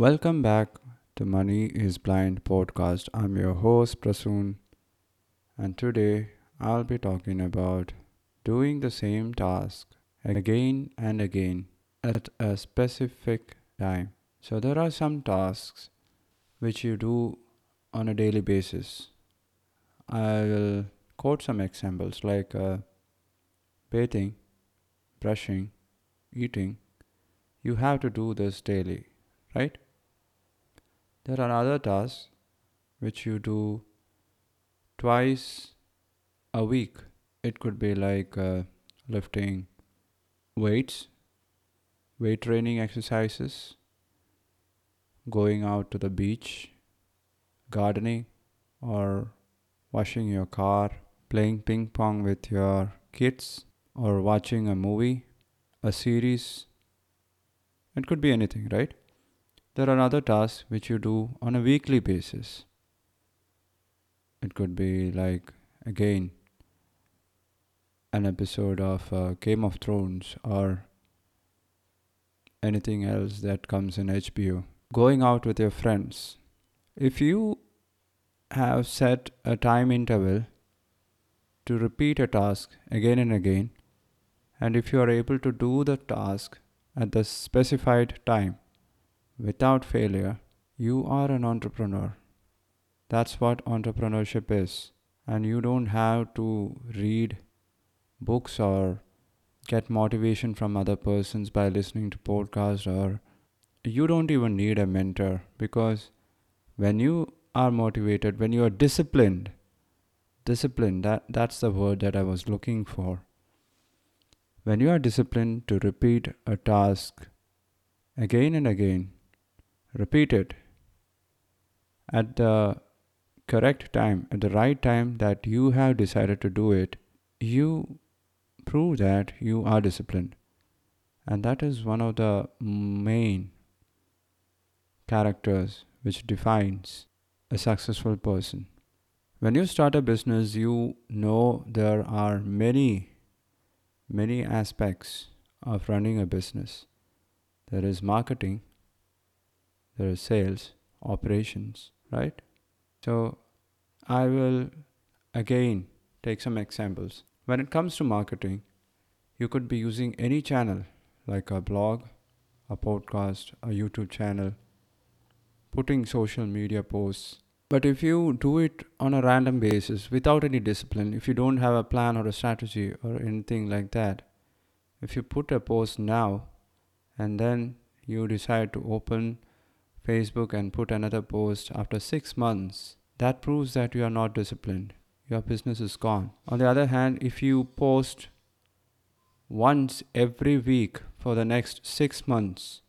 Welcome back to Money is Blind podcast. I'm your host Prasoon, and today I'll be talking about doing the same task again and again at a specific time. So, there are some tasks which you do on a daily basis. I will quote some examples like uh, bathing, brushing, eating. You have to do this daily, right? There are other tasks which you do twice a week. It could be like uh, lifting weights, weight training exercises, going out to the beach, gardening, or washing your car, playing ping pong with your kids, or watching a movie, a series. It could be anything, right? There are other tasks which you do on a weekly basis. It could be like, again, an episode of uh, Game of Thrones or anything else that comes in HBO. Going out with your friends. If you have set a time interval to repeat a task again and again, and if you are able to do the task at the specified time without failure, you are an entrepreneur. That's what entrepreneurship is. And you don't have to read books or get motivation from other persons by listening to podcasts or you don't even need a mentor because when you are motivated when you are disciplined disciplined that that's the word that i was looking for when you are disciplined to repeat a task again and again repeat it at the correct time at the right time that you have decided to do it you prove that you are disciplined. And that is one of the main characters which defines a successful person. When you start a business, you know there are many, many aspects of running a business. There is marketing, there is sales, operations, right? So I will again take some examples. When it comes to marketing, you could be using any channel like a blog, a podcast, a YouTube channel, putting social media posts. But if you do it on a random basis without any discipline, if you don't have a plan or a strategy or anything like that, if you put a post now and then you decide to open Facebook and put another post after six months, that proves that you are not disciplined your business is gone. On the other hand, if you post once every week for the next six months,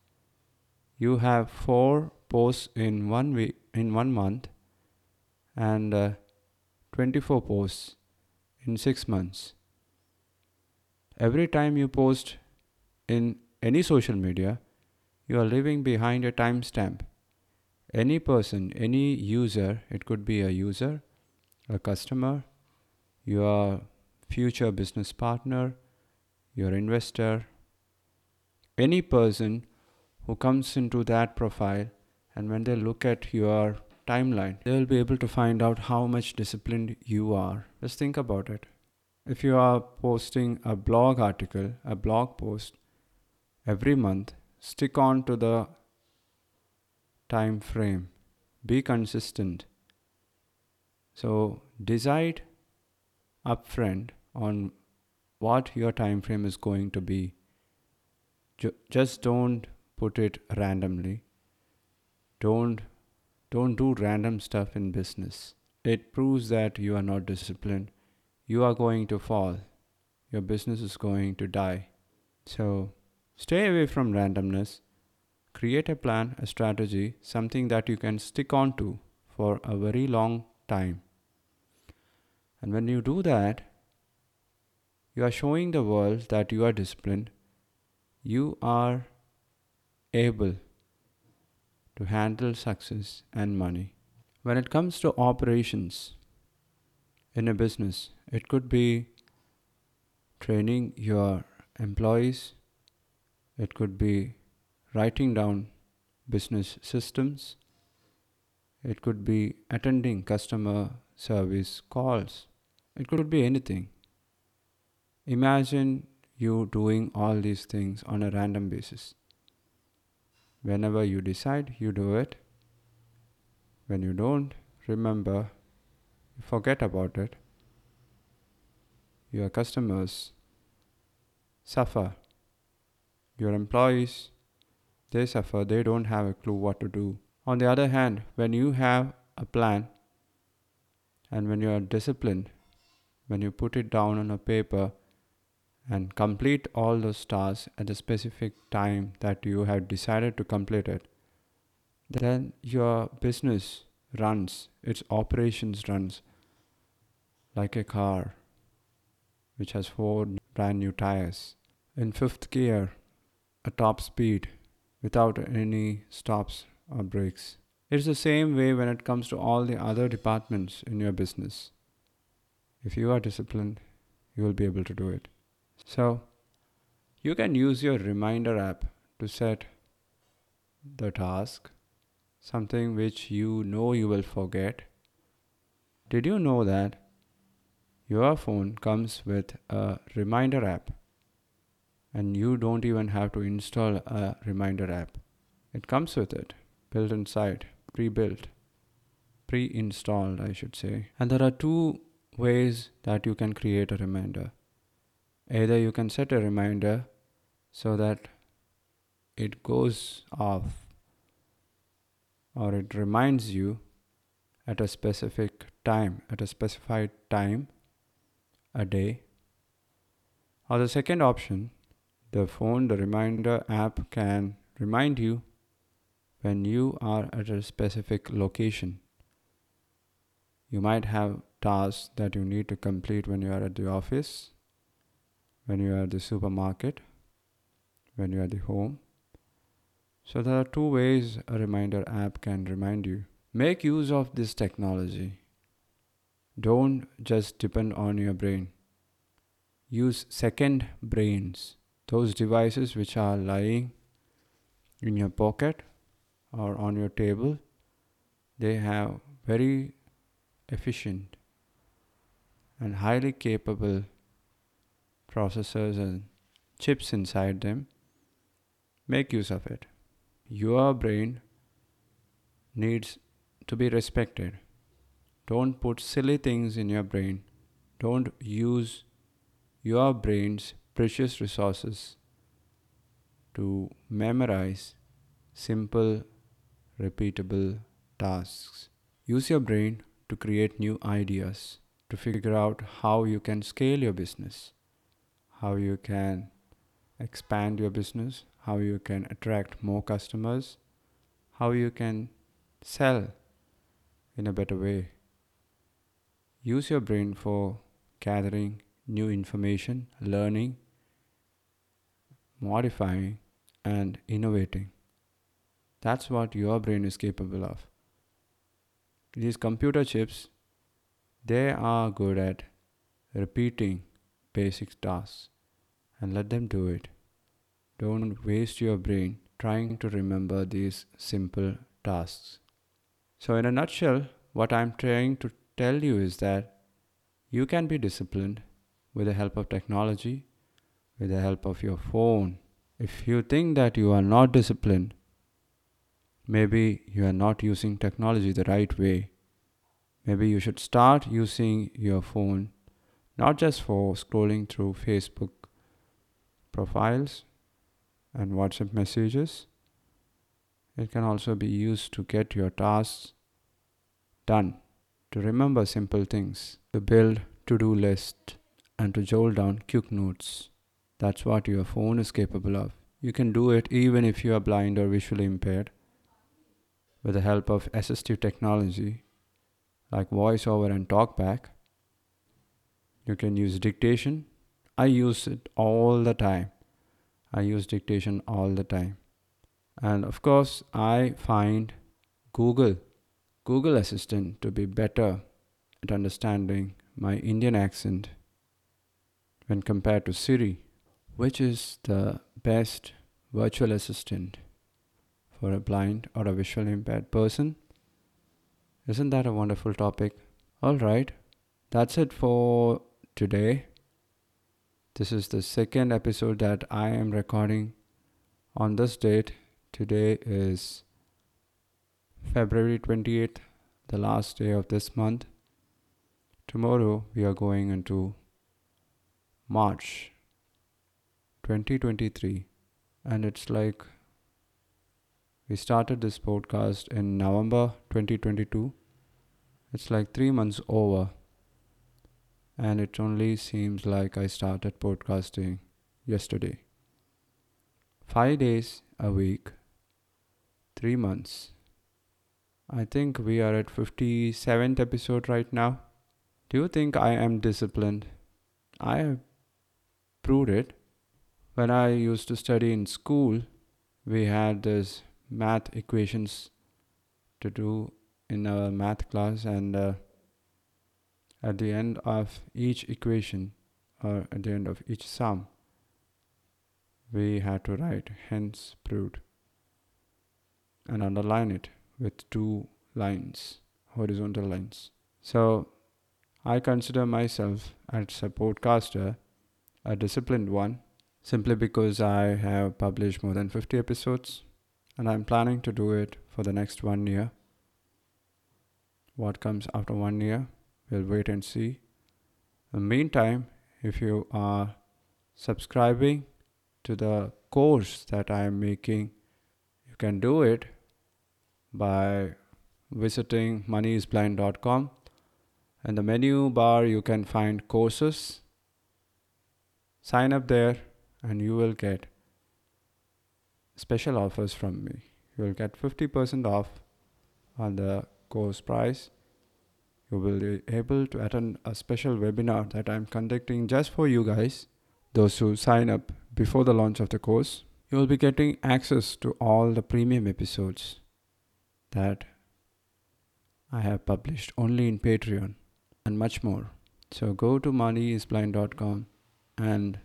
you have four posts in one week in one month and uh, 24 posts in six months. Every time you post in any social media, you are leaving behind a timestamp. Any person, any user, it could be a user, a customer, your future business partner, your investor, any person who comes into that profile and when they look at your timeline, they will be able to find out how much disciplined you are. Just think about it. If you are posting a blog article, a blog post every month, stick on to the time frame. Be consistent. So decide upfront on what your time frame is going to be. just don't put it randomly. Don't don't do random stuff in business. It proves that you are not disciplined. You are going to fall. Your business is going to die. So stay away from randomness. Create a plan, a strategy, something that you can stick on to for a very long time. And when you do that, you are showing the world that you are disciplined. You are able to handle success and money. When it comes to operations in a business, it could be training your employees, it could be writing down business systems. It could be attending customer service calls. It could be anything. Imagine you doing all these things on a random basis. Whenever you decide, you do it. When you don't, remember, you forget about it. Your customers suffer. Your employees, they suffer. They don't have a clue what to do. On the other hand, when you have a plan and when you are disciplined, when you put it down on a paper and complete all those tasks at the specific time that you have decided to complete it, then your business runs, its operations runs like a car which has four brand new tires. In fifth gear, a top speed without any stops or breaks. It's the same way when it comes to all the other departments in your business. If you are disciplined, you will be able to do it. So, you can use your reminder app to set the task, something which you know you will forget. Did you know that your phone comes with a reminder app and you don't even have to install a reminder app? It comes with it, built inside, pre built, pre installed, I should say. And there are two ways that you can create a reminder. Either you can set a reminder so that it goes off or it reminds you at a specific time, at a specified time a day. Or the second option, the phone, the reminder app can remind you when you are at a specific location. You might have tasks that you need to complete when you are at the office, when you are at the supermarket, when you are at the home. So there are two ways a reminder app can remind you. Make use of this technology. Don't just depend on your brain. Use second brains, those devices which are lying in your pocket or on your table. They have very efficient and highly capable processors and chips inside them. Make use of it. Your brain needs to be respected. Don't put silly things in your brain. Don't use your brain's precious resources to memorize simple, repeatable tasks. Use your brain to create new ideas, to figure out how you can scale your business, how you can expand your business, how you can attract more customers, how you can sell in a better way. Use your brain for gathering new information, learning, modifying, and innovating. That's what your brain is capable of. These computer chips, they are good at repeating basic tasks and let them do it. Don't waste your brain trying to remember these simple tasks. So, in a nutshell, what I'm trying to tell you is that you can be disciplined with the help of technology, with the help of your phone. If you think that you are not disciplined, maybe you are not using technology the right way. Maybe you should start using your phone not just for scrolling through Facebook profiles and WhatsApp messages. It can also be used to get your tasks done, to remember simple things, to build to do lists, and to jot down quick notes. That's what your phone is capable of. You can do it even if you are blind or visually impaired with the help of assistive technology like voiceover and talkback. You can use dictation. I use it all the time. I use dictation all the time. And of course, I find Google, Google Assistant to be better at understanding my Indian accent when compared to Siri, which is the best virtual assistant for a blind or a visually impaired person. Isn't that a wonderful topic? All right, that's it for today. This is the second episode that I am recording on this date. Today is February 28th, the last day of this month. Tomorrow we are going into March 2023, and it's like we started this podcast in November 2022. It's like three months over and it only seems like I started podcasting yesterday. Five days a week, three months. I think we are at 57th episode right now. Do you think I am disciplined? I have proved it. When I used to study in school, we had this math equations to do in our math class and uh, at the end of each equation or at the end of each sum, we had to write hence proved and underline it with two lines, horizontal lines. So I consider myself as a podcaster a disciplined one simply because I have published more than 50 episodes and I'm planning to do it for the next one year. What comes after one year We'll wait and see. In the meantime, if you are subscribing to the course that I am making, you can do it by visiting moneyisblind.com. In the menu bar, you can find courses. Sign up there, and you will get special offers from me. You will get 50% off on the course price you will be able to attend a special webinar that I'm conducting just for you guys, those who sign up before the launch of the course. You will be getting access to all the premium episodes that I have published only in Patreon and much more. So go to moneyisblind.com and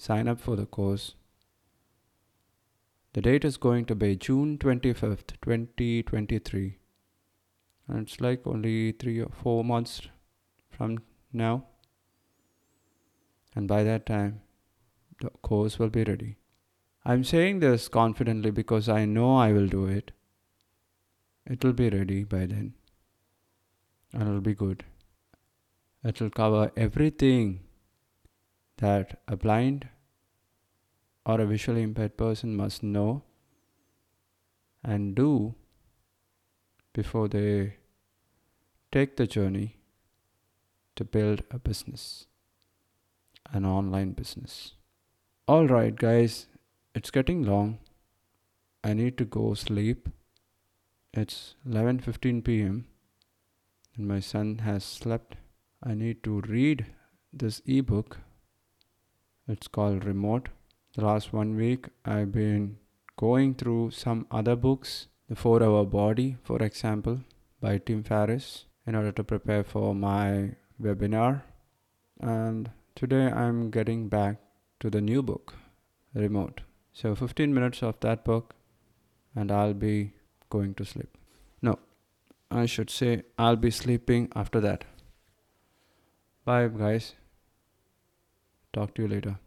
sign up for the course. The date is going to be June 25th, 2023 and it's like only three or four months from now. And by that time the course will be ready. I'm saying this confidently because i know i will do it. It will be ready by then. And it'll be good. It will cover everything that a blind or a visually impaired person must know and do before they take the journey to build a business, an online business. All right, guys, it's getting long. I need to go sleep. It's 11:15 p.m. and my son has slept. I need to read this ebook. It's called Remote. The last one week I've been going through some other books. The 4 Hour Body, for example, by Tim Ferriss in order to prepare for my webinar. And today I'm getting back to the new book, Remote. So 15 minutes of that book, and I'll be going to sleep. No, I should say I'll be sleeping after that. Bye, guys. Talk to you later.